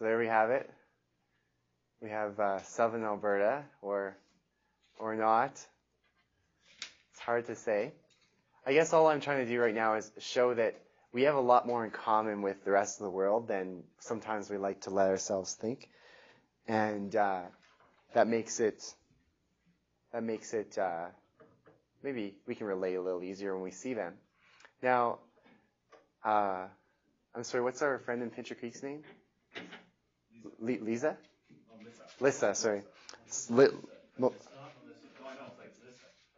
So there we have it. We have uh, southern Alberta, or or not. It's hard to say. I guess all I'm trying to do right now is show that we have a lot more in common with the rest of the world than sometimes we like to let ourselves think, and uh, that makes it that makes it uh, maybe we can relate a little easier when we see them. Now, uh, I'm sorry, what's our friend in Pincher Creek's name? Lisa. Lisa? Lissa, sorry. Li-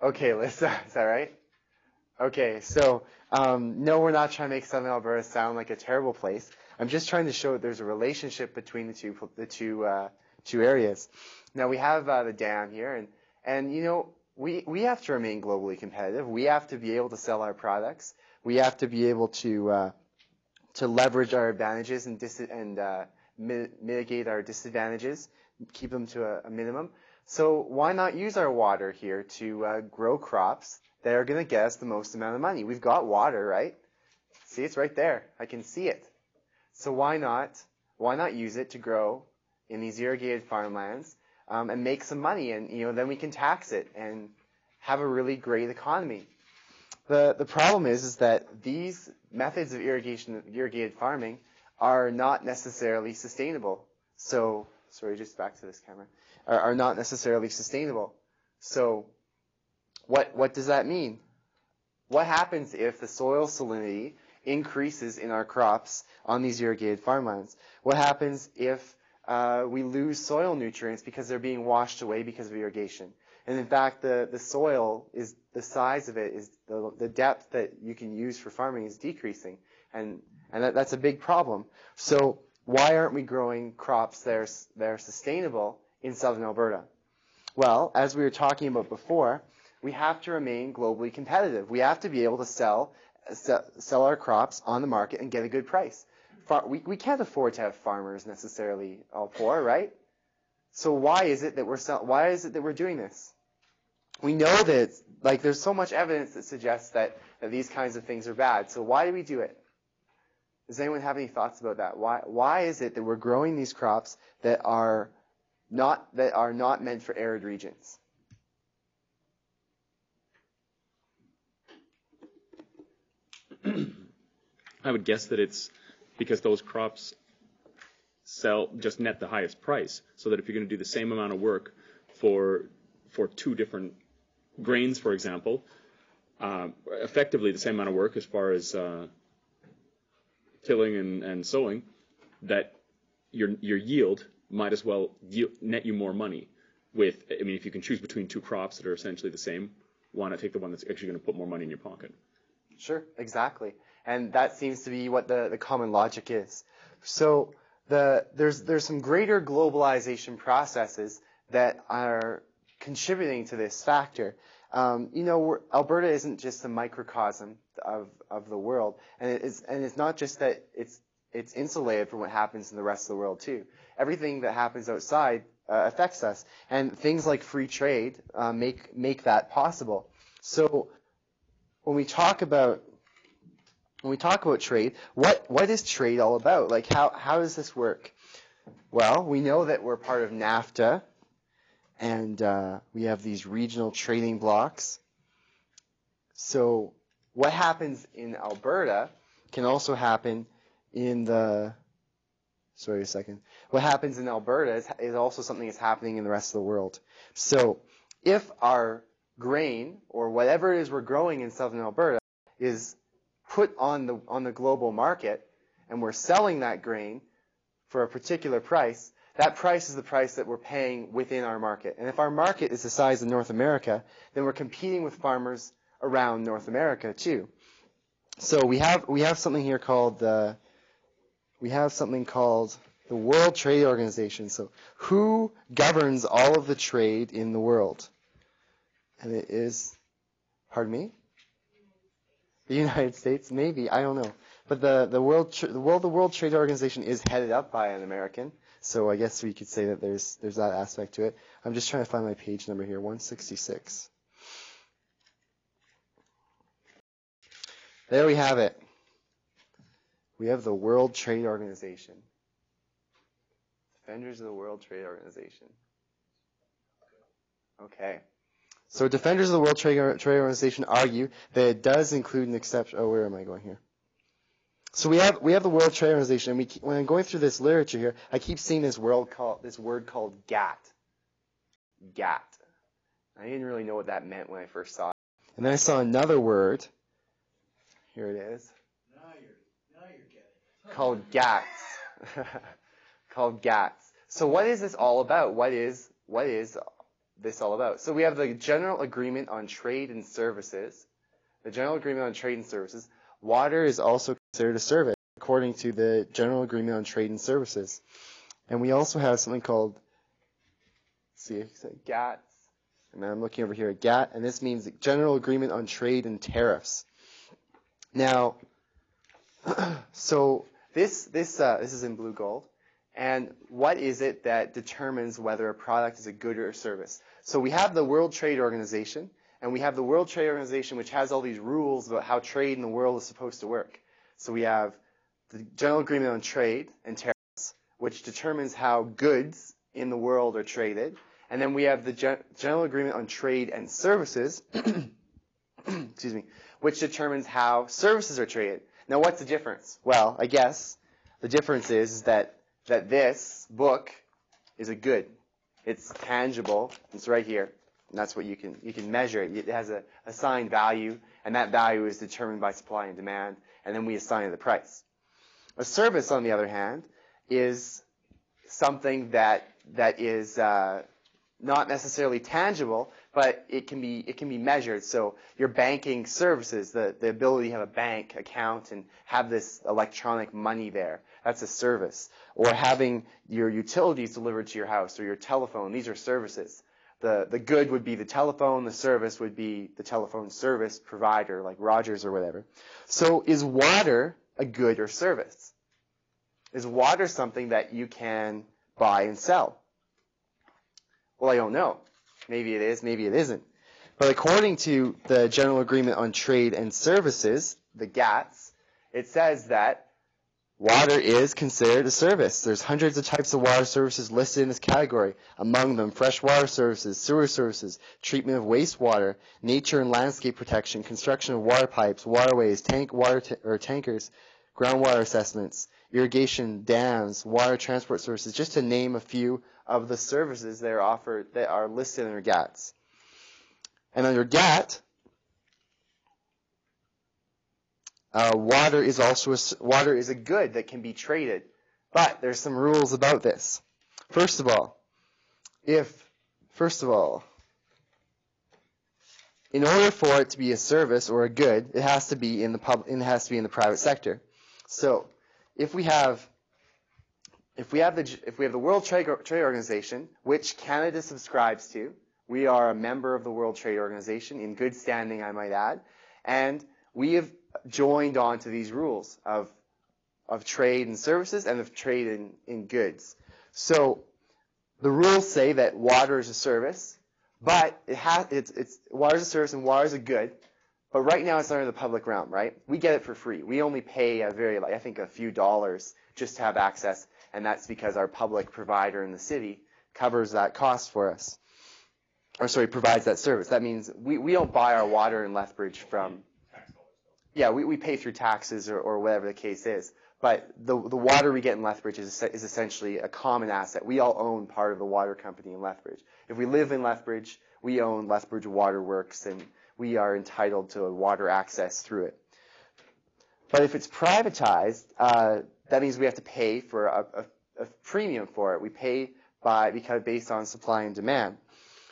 okay, Lisa, is that right? Okay, so um, no, we're not trying to make Southern Alberta sound like a terrible place. I'm just trying to show that there's a relationship between the two the two uh, two areas. Now we have uh, the dam here, and and you know we we have to remain globally competitive. We have to be able to sell our products. We have to be able to uh, to leverage our advantages and dis- and uh, mi- mitigate our disadvantages, keep them to a, a, minimum. So why not use our water here to uh, grow crops that are going to get us the most amount of money? We've got water, right? See, it's right there. I can see it. So why not why not use it to grow in these irrigated farmlands um, and make some money, and you know then we can tax it and have a really great economy. The the problem is is that these methods of irrigation irrigated farming are not necessarily sustainable. So sorry, just back to this camera, are, are not necessarily sustainable. So what what does that mean? What happens if the soil salinity increases in our crops on these irrigated farmlands? What happens if uh, we lose soil nutrients because they're being washed away because of irrigation? And in fact, the, the soil is the size of it is the, the depth that you can use for farming is decreasing, and and that, that's a big problem. So why aren't we growing crops that are, that are sustainable in southern Alberta? Well, as we were talking about before, we have to remain globally competitive. We have to be able to sell sell our crops on the market and get a good price. We, we can't afford to have farmers necessarily all poor, right? So why is it that we're sell, why is it that we're doing this? We know that like there's so much evidence that suggests that, that these kinds of things are bad. So why do we do it? Does anyone have any thoughts about that? Why why is it that we're growing these crops that are not that are not meant for arid regions? I would guess that it's because those crops sell just net the highest price. So that if you're going to do the same amount of work for for two different grains, for example, uh, effectively the same amount of work as far as uh, tilling and, and sowing, that your your yield might as well yield, net you more money. With I mean, if you can choose between two crops that are essentially the same, why not take the one that's actually going to put more money in your pocket? Sure, exactly. And that seems to be what the, the common logic is. So the, there's, there's some greater globalization processes that are contributing to this factor. Um, you know, Alberta isn't just a microcosm of, of the world, and it's, and it's not just that it's, it's insulated from what happens in the rest of the world too. Everything that happens outside uh, affects us, and things like free trade uh, make make that possible. So when we talk about when we talk about trade, what what is trade all about? Like how how does this work? Well, we know that we're part of NAFTA, and uh, we have these regional trading blocs. So what happens in Alberta can also happen in the sorry a second. What happens in Alberta is, is also something that's happening in the rest of the world. So if our grain or whatever it is we're growing in southern Alberta is put on the on the global market and we're selling that grain for a particular price, that price is the price that we're paying within our market. And if our market is the size of North America, then we're competing with farmers around North America too. So we have we have something here called the we have something called the World Trade Organization. So who governs all of the trade in the world? and it is, pardon me, the United States, maybe I don't know, but the the world the world the World Trade Organization is headed up by an American, so I guess we could say that there's there's that aspect to it. I'm just trying to find my page number here, 166. There we have it. We have the World Trade Organization. Defenders of the World Trade Organization. Okay. So defenders of the World Trade, Trade Organization argue that it does include an exception. Oh, where am I going here? So we have we have the World Trade Organization, and we when I'm going through this literature here, I keep seeing this world called this word called GATT. GATT. I didn't really know what that meant when I first saw it, and then I saw another word. Here it is. Now you're, now you're getting it. Called GATS. called GATS. So what is this all about? What is what is this all about? So we have the General Agreement on Trade and Services. The General Agreement on Trade and Services. Water is also considered a service according to the General Agreement on Trade and Services. And we also have something called, see, GATS. And I'm looking over here at GATT, and this means General Agreement on Trade and Tariffs. Now, so this this uh, this is in blue gold, and what is it that determines whether a product is a good or a service? So we have the World Trade Organization, and we have the World Trade Organization, which has all these rules about how trade in the world is supposed to work. So we have the General Agreement on Trade and Tariffs, which determines how goods in the world are traded. And then we have the Gen- General Agreement on Trade and Services, excuse me, which determines how services are traded. Now, what's the difference? Well, I guess the difference is, is that, that this book is a good. It's tangible. It's right here. And that's what you can, you can measure it. It has a assigned value, and that value is determined by supply and demand, and then we assign the price. A service, on the other hand, is something that, that is uh, not necessarily tangible, but it can be it can be measured. So your banking services, the, the ability to have a bank account and have this electronic money there, that's a service. Or having your utilities delivered to your house or your telephone, these are services. The the good would be the telephone, the service would be the telephone service provider, like Rogers or whatever. So is water a good or service? Is water something that you can buy and sell? Well, I don't know. Maybe it is, maybe it isn't. But according to the General Agreement on Trade and Services, the GATS, it says that water is considered a service. There's hundreds of types of water services listed in this category. Among them, freshwater services, sewer services, treatment of wastewater, nature and landscape protection, construction of water pipes, waterways, tank water t- or tankers, groundwater assessments, irrigation, dams, water transport services, just to name a few of the services that are offered that are listed under GATS. And under GATT, uh, water is also a, water is a good that can be traded, but there's some rules about this. First of all, if first of all, in order for it to be a service or a good, it has to be in the pub, it has to be in the private sector. So, if we have if we have the if we have the World Trade, Trade Organization, which Canada subscribes to, we are a member of the World Trade Organization in good standing, I might add, and we have joined on to these rules of of trade and services and of trade in, in goods. So the rules say that water is a service, but it has it's it's water is a service and water is a good. But right now it's under the public realm, right? We get it for free. We only pay a very like I think a few dollars just to have access, and that's because our public provider in the city covers that cost for us. Or sorry, provides that service. That means we, we don't buy our water in Lethbridge from yeah, we, we pay through taxes or, or whatever the case is. But the, the water we get in Lethbridge is, is essentially a common asset. We all own part of the water company in Lethbridge. If we live in Lethbridge, we own Lethbridge Water Works and we are entitled to water access through it. But if it's privatized, uh, that means we have to pay for a, a, a premium for it. We pay by because based on supply and demand.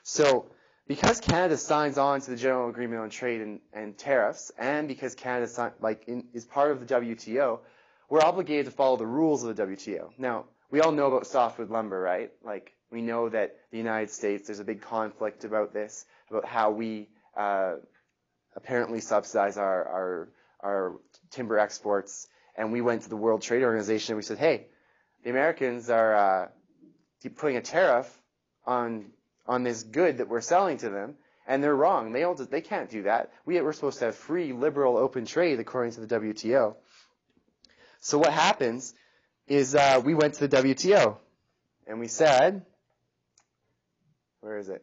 So because Canada signs on to the General Agreement on Trade and, and Tariffs, and because Canada sign, like in, is part of the WTO, we're obligated to follow the rules of the WTO. Now, we all know about softwood lumber, right? Like we know that the United States, there's a big conflict about this, about how we uh, apparently subsidize our, our our timber exports, and we went to the World Trade Organization and we said, hey, the Americans are uh, putting a tariff on on this good that we're selling to them, and they're wrong. They. They can't do that. We, we're supposed to have free, liberal, open trade according to the WTO. So what happens is uh, we went to the WTO, and we said, where is it?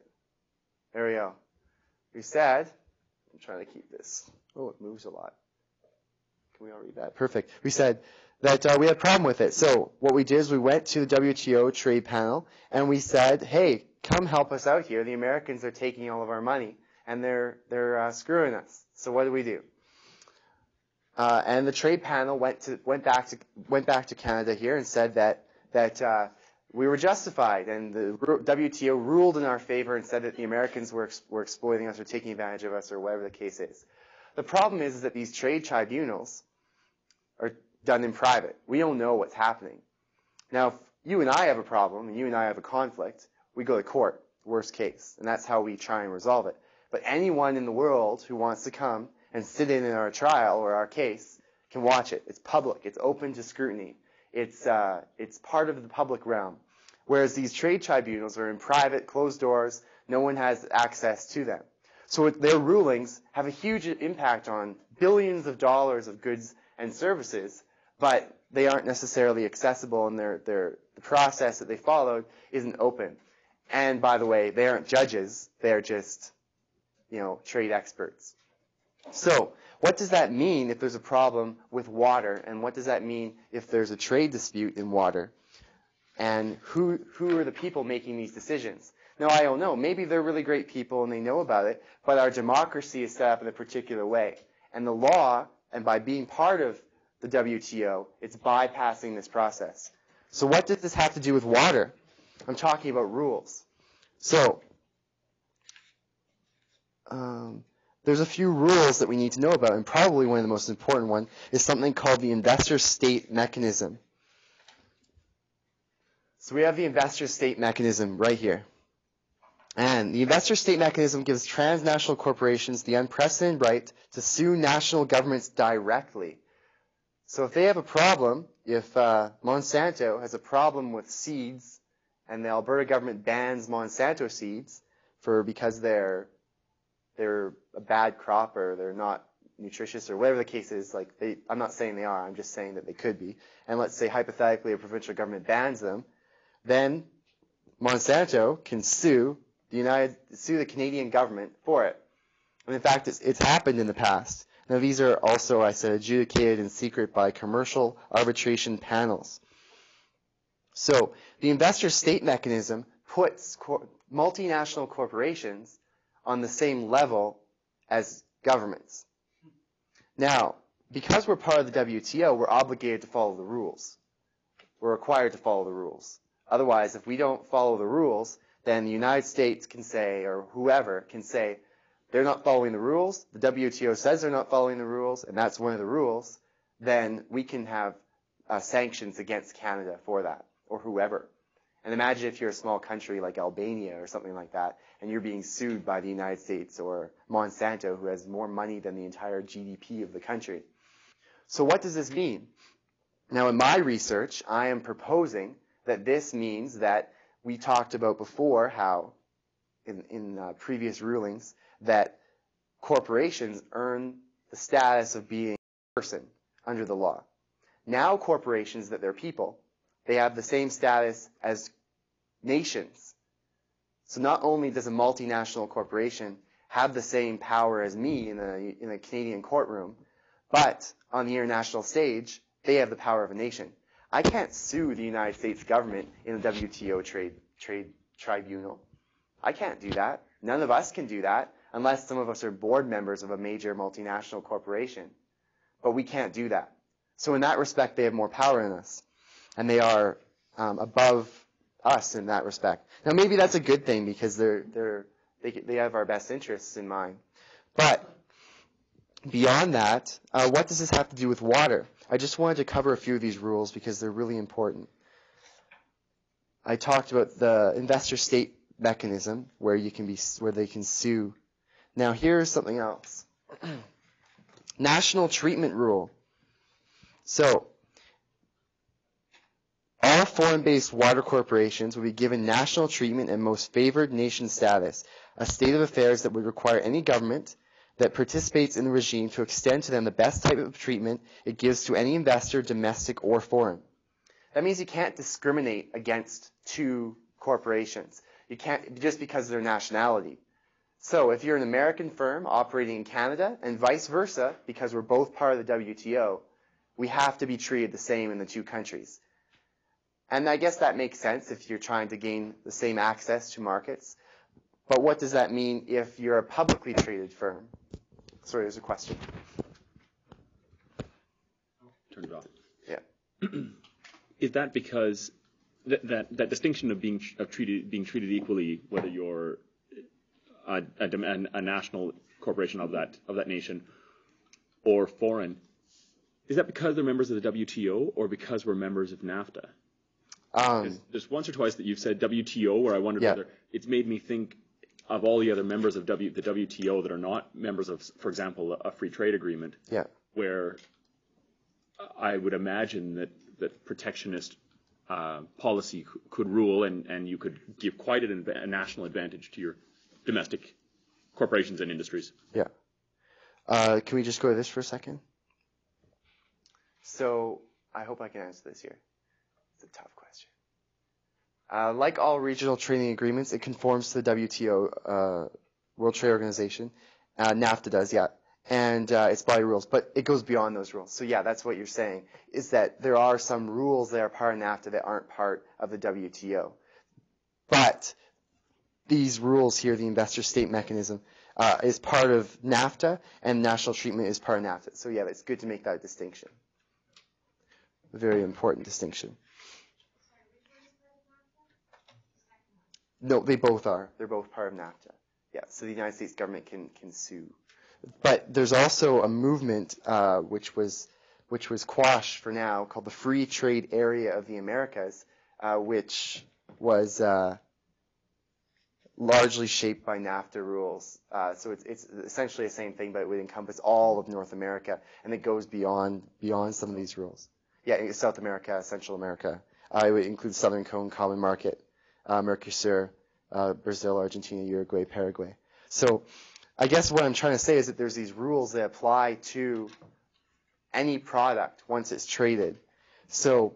There we go. We said, I'm trying to keep this. Oh, it moves a lot. Can we all read that? Perfect. We said that uh, we had a problem with it. So what we did is we went to the WTO trade panel and we said, hey, come help us out here. The Americans are taking all of our money and they're they're uh, screwing us. So what do we do? Uh, and the trade panel went to went back to went back to Canada here and said that that uh, we were justified, and the WTO ruled in our favor and said that the Americans were were exploiting us or taking advantage of us or whatever the case is. The problem is, is that these trade tribunals are done in private. We don't know what's happening. Now, if you and I have a problem, and you and I have a conflict, we go to court, worst case, and that's how we try and resolve it. But anyone in the world who wants to come and sit in in our trial or our case can watch it. It's public. It's open to scrutiny. It's uh, it's part of the public realm. Whereas these trade tribunals are in private, closed doors. No one has access to them. So their rulings have a huge impact on billions of dollars of goods and services, but they aren't necessarily accessible, and their their the process that they followed isn't open. And by the way, they aren't judges. They're just you know, trade experts. So, what does that mean if there's a problem with water, and what does that mean if there's a trade dispute in water? And who who are the people making these decisions? Now, I don't know. Maybe they're really great people and they know about it, but our democracy is set up in a particular way. And the law, and by being part of the WTO, it's bypassing this process. So what does this have to do with water? I'm talking about rules. So, um, there's a few rules that we need to know about, and probably one of the most important one is something called the investor state mechanism. So we have the investor state mechanism right here. And the investor state mechanism gives transnational corporations the unprecedented right to sue national governments directly. So if they have a problem, if uh, Monsanto has a problem with seeds, and the Alberta government bans Monsanto seeds for because they're they're a bad crop or they're not nutritious or whatever the case is, like they, I'm not saying they are, I'm just saying that they could be. And let's say hypothetically a provincial government bans them, then Monsanto can sue the United, sue the Canadian government for it. And in fact, it's, it's happened in the past. Now these are also, I said, adjudicated in secret by commercial arbitration panels. So the investor state mechanism puts co- multinational corporations on the same level as governments. Now, because we're part of the WTO, we're obligated to follow the rules. We're required to follow the rules. Otherwise, if we don't follow the rules, then the United States can say, or whoever can say, they're not following the rules, the WTO says they're not following the rules, and that's one of the rules, then we can have uh, sanctions against Canada for that, or whoever. And imagine if you're a small country like Albania or something like that, and you're being sued by the United States or Monsanto, who has more money than the entire GDP of the country. So what does this mean? Now, in my research, I am proposing that this means that we talked about before how, in, in uh, previous rulings, that corporations earn the status of being a person under the law. Now corporations that they're people, they have the same status as nations. So not only does a multinational corporation have the same power as me in a, in a Canadian courtroom, but on the international stage, they have the power of a nation. I can't sue the United States government in a WTO trade, trade tribunal. I can't do that. None of us can do that unless some of us are board members of a major multinational corporation. But we can't do that. So in that respect, they have more power than us. And they are um, above us in that respect. Now maybe that's a good thing because they're they're they they have our best interests in mind. But beyond that, uh, what does this have to do with water? I just wanted to cover a few of these rules because they're really important. I talked about the investor state mechanism where you can be where they can sue. Now here's something else. National treatment rule. So all foreign-based water corporations will be given national treatment and most favored nation status, a state of affairs that would require any government that participates in the regime to extend to them the best type of treatment it gives to any investor, domestic or foreign. That means you can't discriminate against two corporations. You can't just because of their nationality. So if you're an American firm operating in Canada and vice versa, because we're both part of the WTO, we have to be treated the same in the two countries. And I guess that makes sense if you're trying to gain the same access to markets. But what does that mean if you're a publicly traded firm? Sorry, there's a question. Turn it off. Yeah. Is that because that, that, that distinction of being of treated being treated equally, whether you're a, a, a national corporation of that of that nation or foreign, is that because they're members of the WTO or because we're members of NAFTA? Um, There's once or twice that you've said WTO, where I wondered Yeah. whether it's made me think of all the other members of w, the WTO that are not members of, for example, a free trade agreement, yeah. where I would imagine that that protectionist uh, policy c- could rule, and, and you could give quite an, a national advantage to your domestic corporations and industries. Yeah. Uh, can we just go to this for a second? So I hope I can answer this here. A tough question. Uh, like all regional trading agreements, it conforms to the WTO, uh, World Trade Organization. Uh, NAFTA does, yeah. And uh, its by rules, but it goes beyond those rules. So yeah, that's what you're saying, is that there are some rules that are part of NAFTA that aren't part of the WTO. But these rules here, the investor state mechanism, uh, is part of NAFTA, and national treatment is part of NAFTA. So yeah, it's good to make that distinction. A very important distinction. No, they both are. They're both part of NAFTA. Yeah, so the United States government can can sue. But there's also a movement uh, which was which was quashed for now called the Free Trade Area of the Americas, uh, which was uh, largely shaped by NAFTA rules. Uh, so it's, it's essentially the same thing, but it would encompass all of North America, and it goes beyond beyond some of these rules. Yeah, South America, Central America. Uh, it would include Southern Cone, Common Market, uh, Mercosur, uh, Brazil, Argentina, Uruguay, Paraguay. So I guess what I'm trying to say is that there's these rules that apply to any product once it's traded. So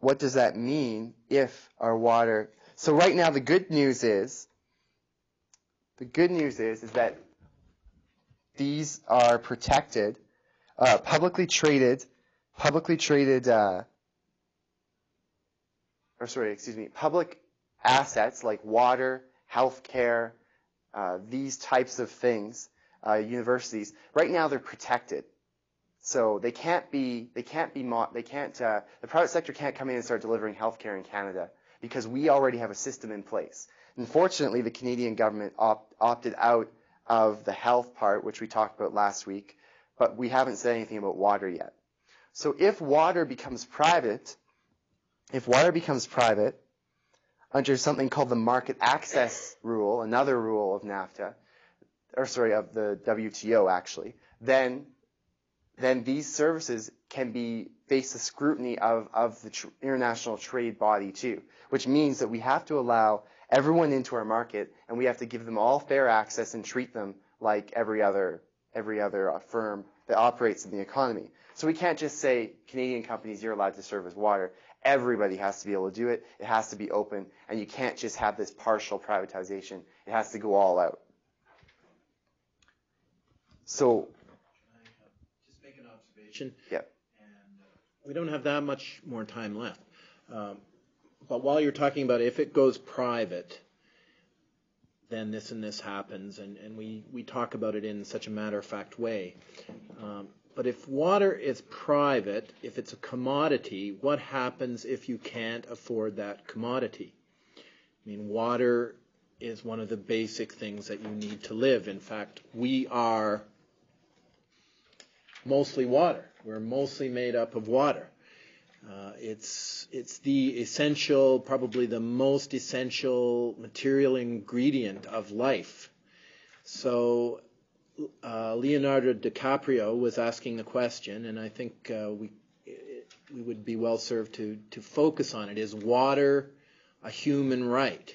what does that mean if our water so right now the good news is the good news is is that these are protected uh, publicly traded publicly traded uh, or sorry excuse me public assets like water healthcare uh, these types of things uh, universities right now they're protected so they can't be, they can't be, mo- they can't, uh, the private sector can't come in and start delivering healthcare in Canada because we already have a system in place. Unfortunately, the Canadian government opt- opted out of the health part, which we talked about last week, but we haven't said anything about water yet. So if water becomes private, if water becomes private, under something called the market access rule, another rule of NAFTA, or sorry, of the WTO actually, then then these services can be face the scrutiny of, of the tr- international trade body too, which means that we have to allow everyone into our market and we have to give them all fair access and treat them like every other every other uh, firm that operates in the economy. So we can't just say Canadian companies you're allowed to serve as water. Everybody has to be able to do it. It has to be open, and you can't just have this partial privatization. It has to go all out. So Just make an observation. Yep. And uh, we don't have that much more time left. Um, But while you're talking about if it goes private, then this and this happens, and, and we, we talk about it in such a matter-of-fact way. Um, But if water is private, if it's a commodity, what happens if you can't afford that commodity? I mean, water is one of the basic things that you need to live. In fact, we are mostly water. We're mostly made up of water. Uh, it's it's the essential, probably the most essential material ingredient of life. So uh, Leonardo DiCaprio was asking the question, and I think uh, we we would be well served to to focus on it: Is water a human right,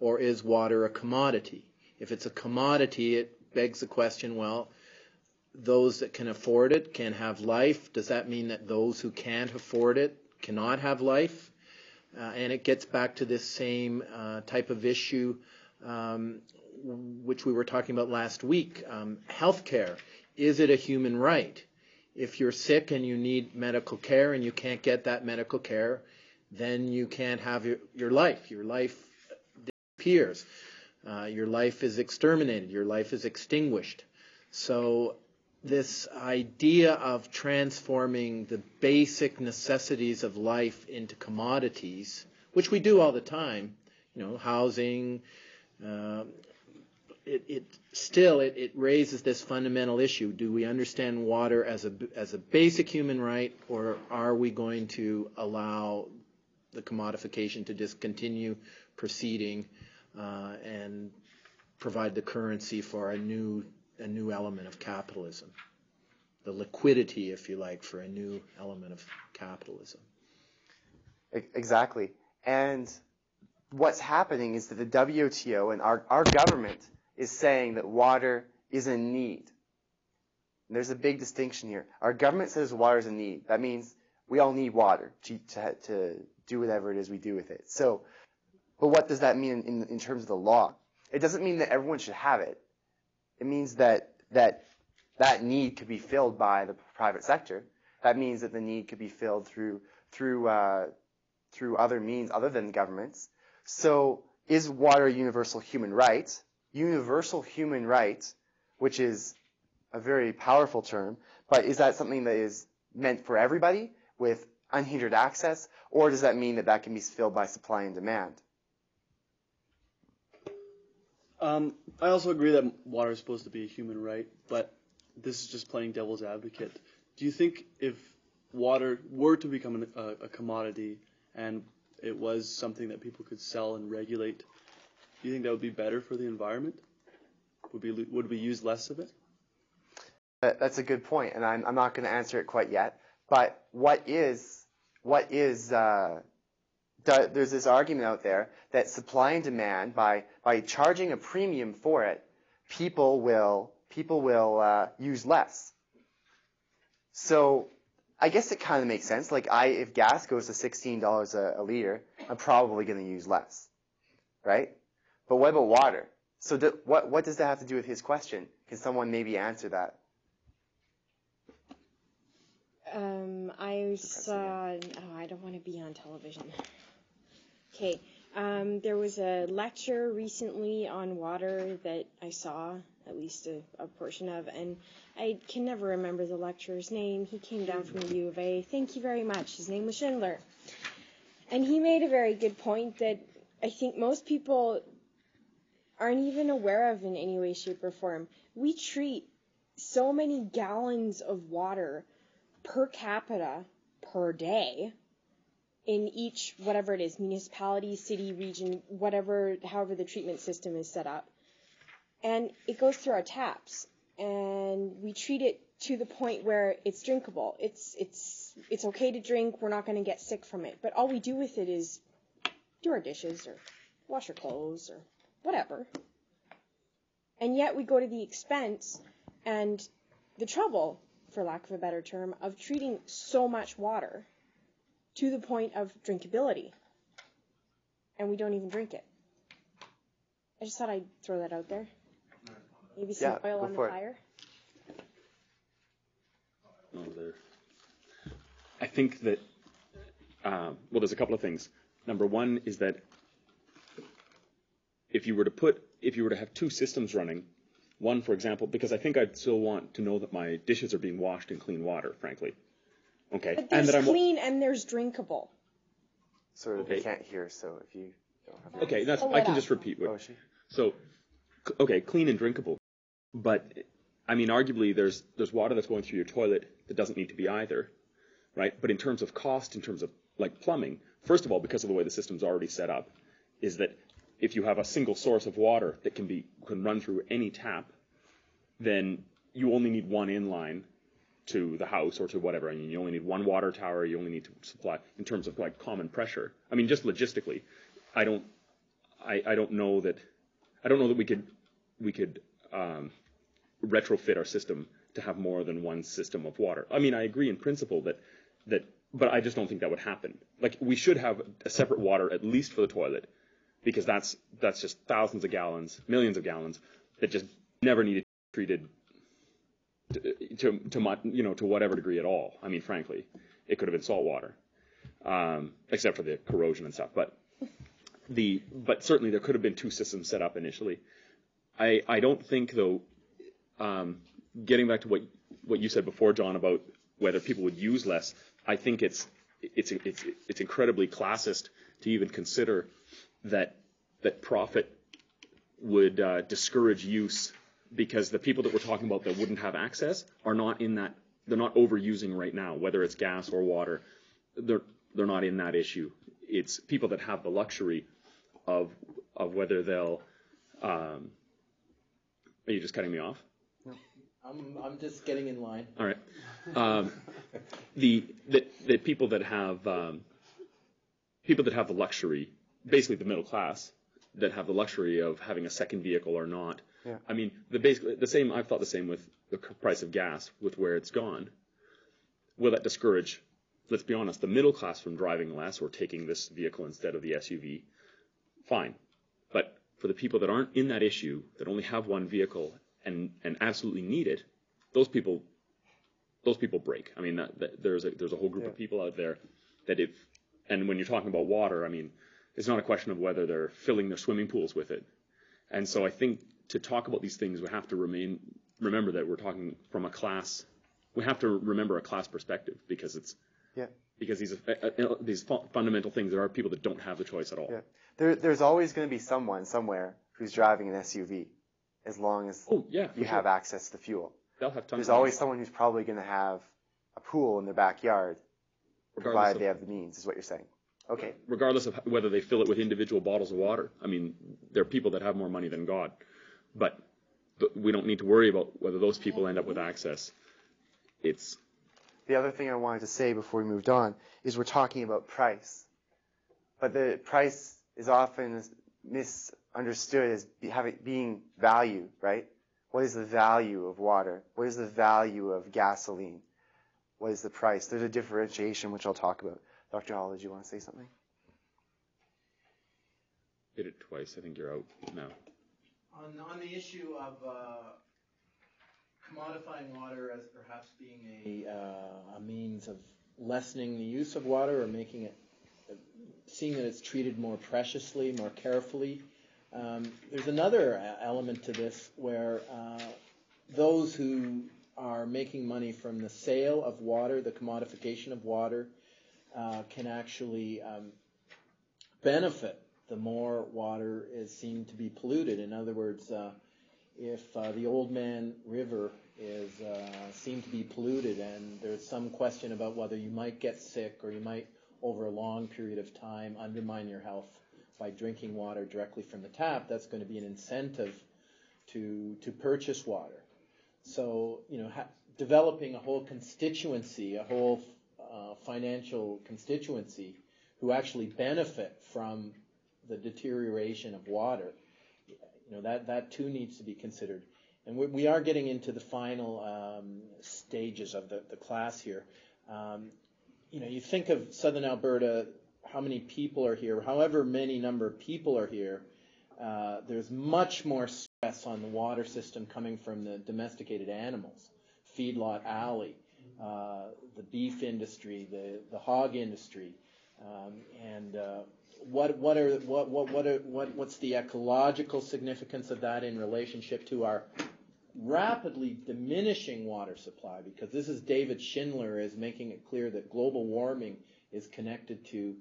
or is water a commodity? If it's a commodity, it begs the question: Well, those that can afford it can have life? Does that mean that those who can't afford it cannot have life? Uh, and it gets back to this same uh, type of issue, um, which we were talking about last week. Um, healthcare. Is it a human right? If you're sick and you need medical care and you can't get that medical care, then you can't have your, your life. Your life disappears. Uh, your life is exterminated. Your life is extinguished. So this idea of transforming the basic necessities of life into commodities, which we do all the time, you know, housing, uh, it, it, still it, it, raises this fundamental issue: Do we understand water as a as a basic human right, or are we going to allow the commodification to just continue proceeding uh, and provide the currency for a new a new element of capitalism, the liquidity, if you like, for a new element of capitalism. Exactly. And what's happening is that the WTO and our, our government is saying that water is a need. And there's a big distinction here. Our government says water is a need. That means we all need water to, to, to do whatever it is we do with it. So, but what does that mean in, in terms of the law? It doesn't mean that everyone should have it. It means that that that need could be filled by the private sector. That means that the need could be filled through through uh, through other means other than governments. So is water a universal human right? Universal human right, which is a very powerful term, but is that something that is meant for everybody with unhindered access, or does that mean that that can be filled by supply and demand? Um, I also agree that water is supposed to be a human right, but this is just playing devil's advocate. Do you think if water were to become a, a commodity and it was something that people could sell and regulate, do you think that would be better for the environment? Would we would we use less of it? That's a good point, and I'm, I'm not going to answer it quite yet. But what is what is uh, there's this argument out there that supply and demand, by, by charging a premium for it, people will, people will uh, use less. So I guess it kind of makes sense. Like I, if gas goes to $16 a, a liter, I'm probably going to use less, right? But what about water? So th- what, what does that have to do with his question? Can someone maybe answer that? Um, I saw. Oh, I don't want to be on television. Okay. Um, there was a lecture recently on water that I saw, at least a, a, portion of, and I can never remember the lecturer's name. He came down from the U of A. Thank you very much. His name was Schindler. And he made a very good point that I think most people aren't even aware of in any way, shape, or form. We treat so many gallons of water per capita per day in each whatever it is municipality city region whatever however the treatment system is set up. And it goes through our taps. And we treat it to the point where it's drinkable. It's it's it's okay to drink. We're not going to get sick from it. But all we do with it is do our dishes or wash our clothes or whatever and yet we go to the expense and the trouble for lack of a better term of treating so much water to the point of drinkability. And we don't even drink it. I just thought I'd throw that out there. Maybe some yeah, oil on the fire. No. I think that, uh, well, there's a couple of things. Number one is that if you were to put, if you were to have two systems running, one, for example, because I think I'd still want to know that my dishes are being washed in clean water, frankly. Okay. But there's and clean and there's drinkable. Sort of, okay. they can't hear, so if you don't have. Okay, that's. I can just repeat what. Oh, she? So, okay, clean and drinkable, but I mean, arguably, there's there's water that's going through your toilet that doesn't need to be either, right? But in terms of cost, in terms of like plumbing, first of all, because of the way the system's already set up, is that if you have a single source of water that can be can run through any tap, then you only need one inline to the house or to whatever. I mean, you only need one water tower. You only need to supply in terms of like common pressure. I mean, just logistically, I don't, I, I don't know that, I don't know that we could, we could um, retrofit our system to have more than one system of water. I mean, I agree in principle that that, but I just don't think that would happen. Like we should have a separate water at least for the toilet, because that's that's just thousands of gallons, millions of gallons that just never needed treated to, to, to mu- you know to whatever degree at all. I mean, frankly, it could have been salt water, um, except for the corrosion and stuff. But the but certainly there could have been two systems set up initially. I I don't think though. Um, getting back to what what you said before, John, about whether people would use less, I think it's it's it's it's incredibly classist to even consider that that profit would uh, discourage use because the people that we're talking about that wouldn't have access are not in that they're not overusing right now, whether it's gas or water. They're they're not in that issue. It's people that have the luxury of of whether they'll. Um, are you just cutting me off? I'm, I'm just getting in line. All right. Um, the, the the people that have um, people that have the luxury, basically the middle class, that have the luxury of having a second vehicle or not. Yeah. I mean, the basically the same. I've thought the same with the price of gas, with where it's gone. Will that discourage? Let's be honest, the middle class from driving less or taking this vehicle instead of the SUV. Fine, but for the people that aren't in that issue, that only have one vehicle and and absolutely need it, those people those people break. I mean, that, that, there's a there's a whole group of people out there that if and when you're talking about water, I mean, it's not a question of whether they're filling their swimming pools with it. And so I think to talk about these things, we have to remain remember that we're talking from a class. We have to remember a class perspective because it's Yeah. because these uh, uh, these fundamental things. There are people that don't have the choice at all. Yeah. There, there's always going to be someone somewhere who's driving an SUV, as long as Oh yeah, you sure. have access to fuel. They'll have tons. There's always someone who's probably going to have a pool in their backyard, provided they have the means, is what you're saying. Okay. regardless of whether they fill it with individual bottles of water. I mean, there are people that have more money than God, but th- we don't need to worry about whether those people end up with access. It's The other thing I wanted to say before we moved on is we're talking about price, but the price is often misunderstood as being value, right? What is the value of water? What is the value of gasoline? What is the price? There's a differentiation which I'll talk about. Dr. Hall, did you want to say something? did it twice. I think you're out now. On, on the issue of uh, commodifying water as perhaps being a, uh, a means of lessening the use of water or making it, seeing that it's treated more preciously, more carefully, um, there's another uh, element to this where uh, those who are making money from the sale of water, the commodification of water, uh, can actually um, benefit the more water is seen to be polluted. In other words, uh, if uh, the Oldman River is uh, seen to be polluted, and there's some question about whether you might get sick or you might, over a long period of time, undermine your health by drinking water directly from the tap, that's going to be an incentive to to purchase water. So you know, ha- developing a whole constituency, a whole uh, financial constituency, who actually benefit from the deterioration of water. You know that that too needs to be considered. And we, we are getting into the final um, stages of the, the class here. Um, you know, you think of southern Alberta, how many people are here, however many number of people are here, uh, there's much more stress on the water system coming from the domesticated animals, feedlot alley, uh, the beef industry, the, the hog industry, um, and uh, what what are what what what are, what what's the ecological significance of that in relationship to our rapidly diminishing water supply? Because this is David Schindler is making it clear that global warming is connected to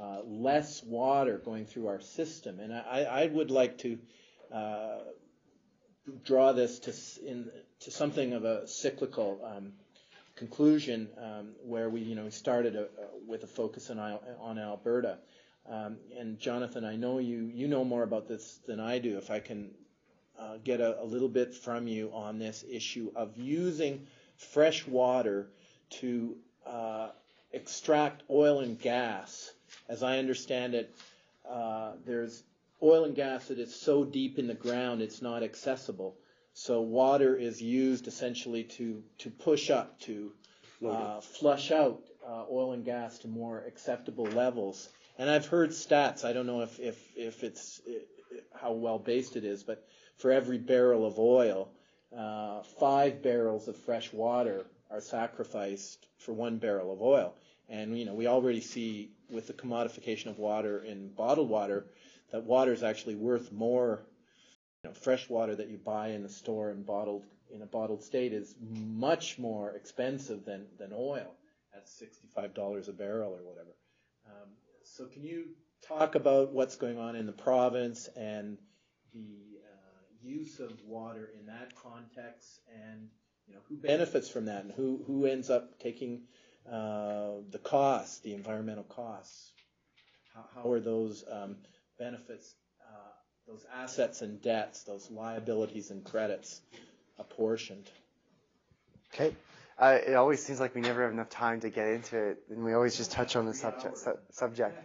uh, less water going through our system, and I, I would like to uh, draw this to in to something of a cyclical. Um, conclusion um, where we, you know, started a, with a focus on, on Alberta. Um, and Jonathan, I know you, you know more about this than I do. If I can uh, get a, a little bit from you on this issue of using fresh water to uh, extract oil and gas. As I understand it, uh, there's oil and gas that is so deep in the ground it's not accessible. So water is used essentially to, to push up, to uh, flush out uh, oil and gas to more acceptable levels. And I've heard stats. I don't know if if, if it's how well based it is, but for every barrel of oil, uh, five barrels of fresh water are sacrificed for one barrel of oil. And you know we already see with the commodification of water in bottled water that water is actually worth more. You know, fresh water that you buy in the store and bottled in a bottled state is much more expensive than than oil at $65 a barrel or whatever. Um, so can you talk about what's going on in the province and the uh, use of water in that context and you know who benefits from that and who who ends up taking uh, the costs, the environmental costs? How, how are those um, benefits, those assets and debts, those liabilities and credits apportioned? Okay. Uh, it always seems like we never have enough time to get into it, and we always just touch on the subject. Su- subject.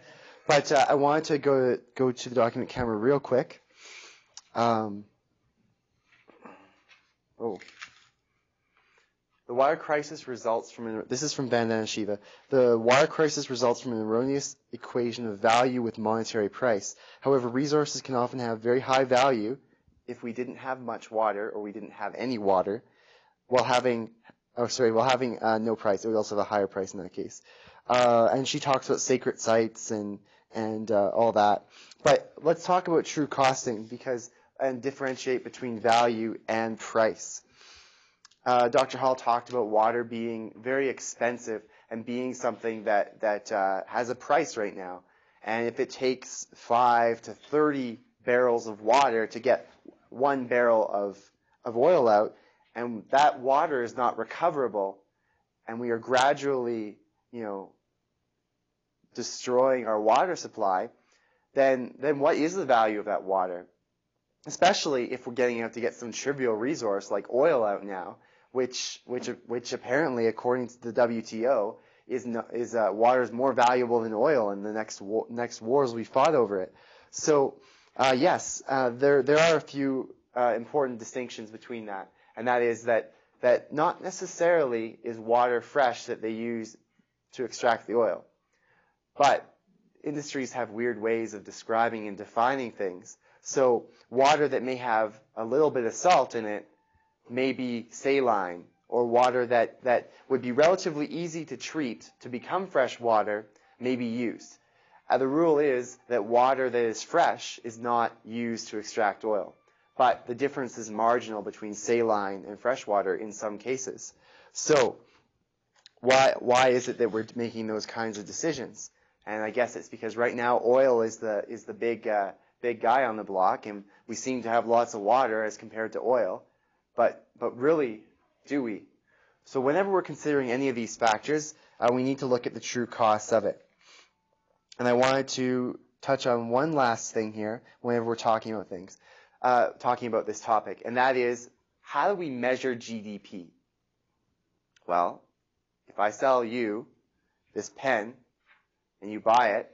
But uh, I wanted to go go to the document camera real quick. Um, oh. The water crisis results from an, this is from Vandana Shiva. The water crisis results from an erroneous equation of value with monetary price. However, resources can often have very high value if we didn't have much water or we didn't have any water, while having oh sorry, while having uh, no price. It would also have a higher price in that case. Uh, and she talks about sacred sites and and uh, all that. But let's talk about true costing because and differentiate between value and price. Uh, Dr. Hall talked about water being very expensive and being something that that uh, has a price right now. And if it takes five to thirty barrels of water to get one barrel of of oil out, and that water is not recoverable, and we are gradually, you know, destroying our water supply, then then what is the value of that water? Especially if we're getting out to get some trivial resource like oil out now, which which which apparently, according to the WTO, is no, is uh, water is more valuable than oil in the next war, next wars we fought over it. So uh, yes, uh, there there are a few uh, important distinctions between that, and that is that that not necessarily is water fresh that they use to extract the oil. But industries have weird ways of describing and defining things. So water that may have a little bit of salt in it may be saline, or water that, that would be relatively easy to treat to become fresh water may be used. Uh, the rule is that water that is fresh is not used to extract oil. But the difference is marginal between saline and fresh water in some cases. So why, why is it that we're making those kinds of decisions? And I guess it's because right now oil is the is the big uh, big guy on the block, and we seem to have lots of water as compared to oil. But but really, do we? So whenever we're considering any of these factors, uh, we need to look at the true costs of it. And I wanted to touch on one last thing here whenever we're talking about things, uh, talking about this topic, and that is how do we measure GDP? Well, if I sell you this pen and you buy it,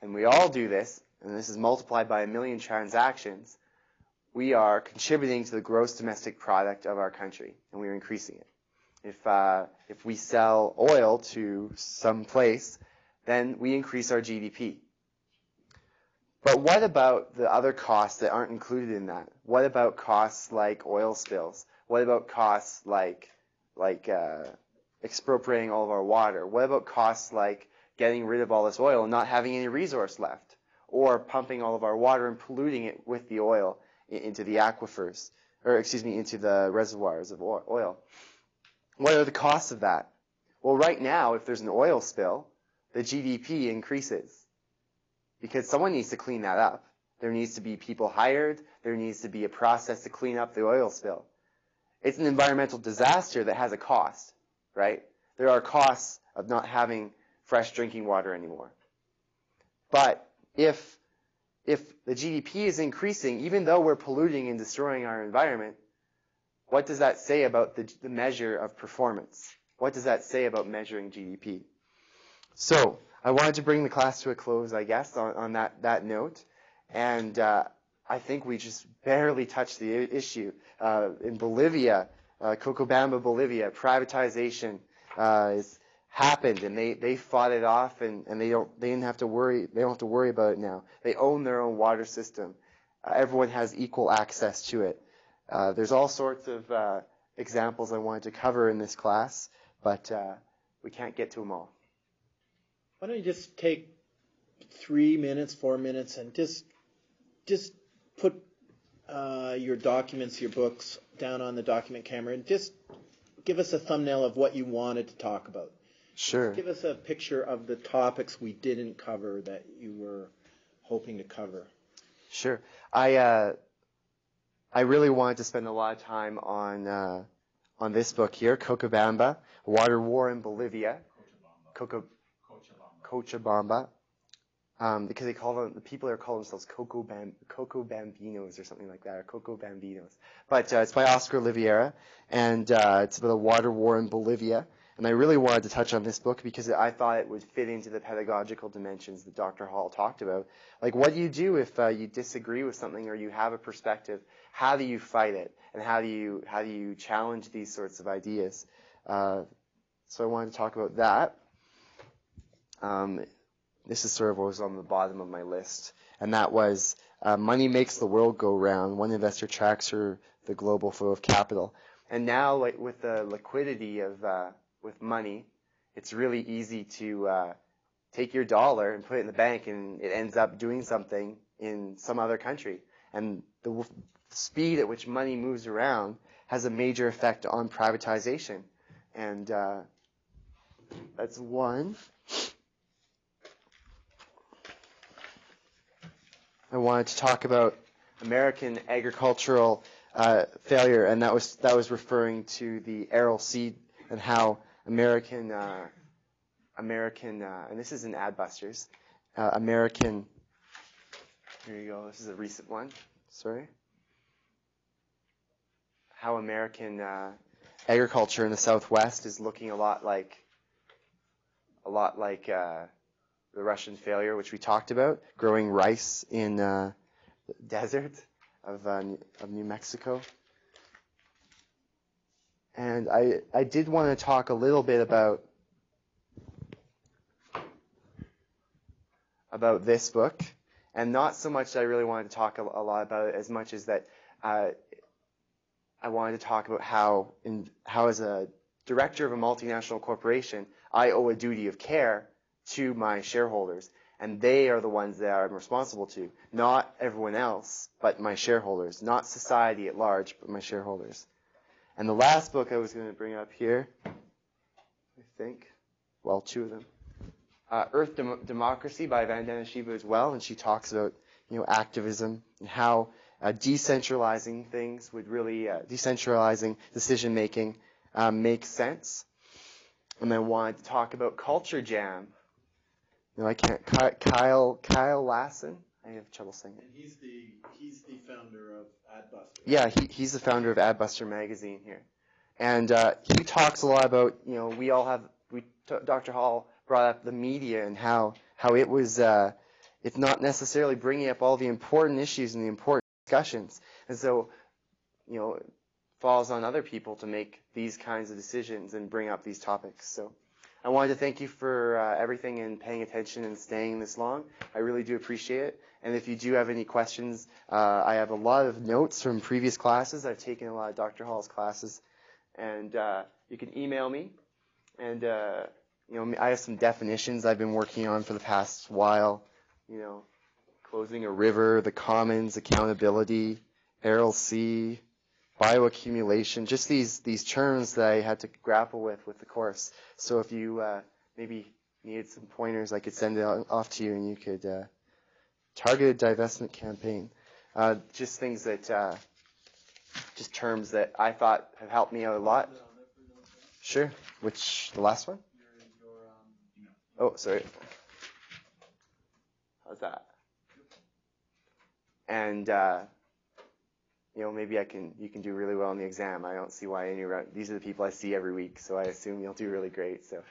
and we all do this, and this is multiplied by a million transactions, we are contributing to the gross domestic product of our country, and we are increasing it. If, uh, if we sell oil to some place, then we increase our GDP. But what about the other costs that aren't included in that? What about costs like oil spills? What about costs like, like uh, expropriating all of our water? What about costs like getting rid of all this oil and not having any resource left, or pumping all of our water and polluting it with the oil into the aquifers, or excuse me, into the reservoirs of oil. What are the costs of that? Well, right now, if there's an oil spill, the GDP increases because someone needs to clean that up. There needs to be people hired. There needs to be a process to clean up the oil spill. It's an environmental disaster that has a cost, right? There are costs of not having fresh drinking water anymore. But if if the GDP is increasing, even though we're polluting and destroying our environment, what does that say about the, the measure of performance? What does that say about measuring GDP? So I wanted to bring the class to a close, I guess, on, on that, that note. And uh, I think we just barely touched the issue. Uh, in Bolivia, uh, Cocobamba, Bolivia, privatization uh, is happened, and they, they fought it off, and, and they don't they didn't have to worry they don't have to worry about it now. They own their own water system. Uh, everyone has equal access to it. Uh, there's all sorts of uh, examples I wanted to cover in this class, but uh, we can't get to them all. Why don't you just take three minutes, four minutes, and just just put uh, your documents, your books down on the document camera, and just give us a thumbnail of what you wanted to talk about. Sure. Give us a picture of the topics we didn't cover that you were hoping to cover. Sure. I uh, I really wanted to spend a lot of time on uh, on this book here, Cochabamba, Water War in Bolivia. Coco, Cochabamba. Um, because they call them the people there call themselves Coco Bam, Coco Bambinos or something like that, or Coco Bambinos. But uh, it's by Oscar Olivera, and uh, it's about a water war in Bolivia. And I really wanted to touch on this book because I thought it would fit into the pedagogical dimensions that Dr. Hall talked about. Like, what do you do if uh, you disagree with something or you have a perspective? How do you fight it, and how do you how do you challenge these sorts of ideas? Uh, so I wanted to talk about that. Um, this is sort of what was on the bottom of my list, and that was uh, money makes the world go round. One investor tracks the global flow of capital, and now like with the liquidity of uh, with money, it's really easy to uh, take your dollar and put it in the bank, and it ends up doing something in some other country. And the speed at which money moves around has a major effect on privatization, and uh, that's one. I wanted to talk about American agricultural uh, failure, and that was that was referring to the Aral Sea and how American uh, American uh, and this is in Adbusters, uh, American. Here you go. This is a recent one. Sorry. How American uh, agriculture in the Southwest is looking a lot like a lot like uh, the Russian failure, which we talked about, growing rice in uh, the desert of, of New Mexico. And I, I did want to talk a little bit about about this book, and not so much that I really wanted to talk a, a lot about it, as much as that uh, I wanted to talk about how, in, how as a director of a multinational corporation, I owe a duty of care to my shareholders, and they are the ones that I'm responsible to, not everyone else, but my shareholders, not society at large, but my shareholders. And the last book I was going to bring up here, I think, well, two of them, uh, Earth Dem- Democracy by Vandana Shiva as well, and she talks about you know activism and how uh, decentralizing things would really uh, decentralizing decision making um, makes sense. And I wanted to talk about Culture Jam. No, I can't. Kyle Kyle Lasn. I have trouble saying it. And he's the he's the founder of Adbuster. Yeah, he, he's the founder of Adbuster magazine here, and uh, he talks a lot about you know we all have we Dr. Hall brought up the media and how how it was uh, it's not necessarily bringing up all the important issues and the important discussions, and so you know falls on other people to make these kinds of decisions and bring up these topics. So. I wanted to thank you for uh, everything and paying attention and staying this long. I really do appreciate it. And if you do have any questions, uh, I have a lot of notes from previous classes. I've taken a lot of Dr. Hall's classes, and uh, you can email me. And uh, you know, I have some definitions I've been working on for the past while. You know, closing a river, the commons, accountability, Sea, bioaccumulation, just these these terms that I had to grapple with with the course. So if you uh, maybe needed some pointers, I could send it off to you, and you could target a divestment campaign. Uh, just things that, uh, just terms that I thought have helped me out a lot. Sure. Which the last one? Oh, sorry. How's that? And uh, you know, maybe I can you can do really well in the exam. I don't see why any these are the people I see every week, so I assume you'll do really great. So,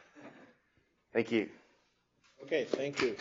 thank you. Okay, thank you.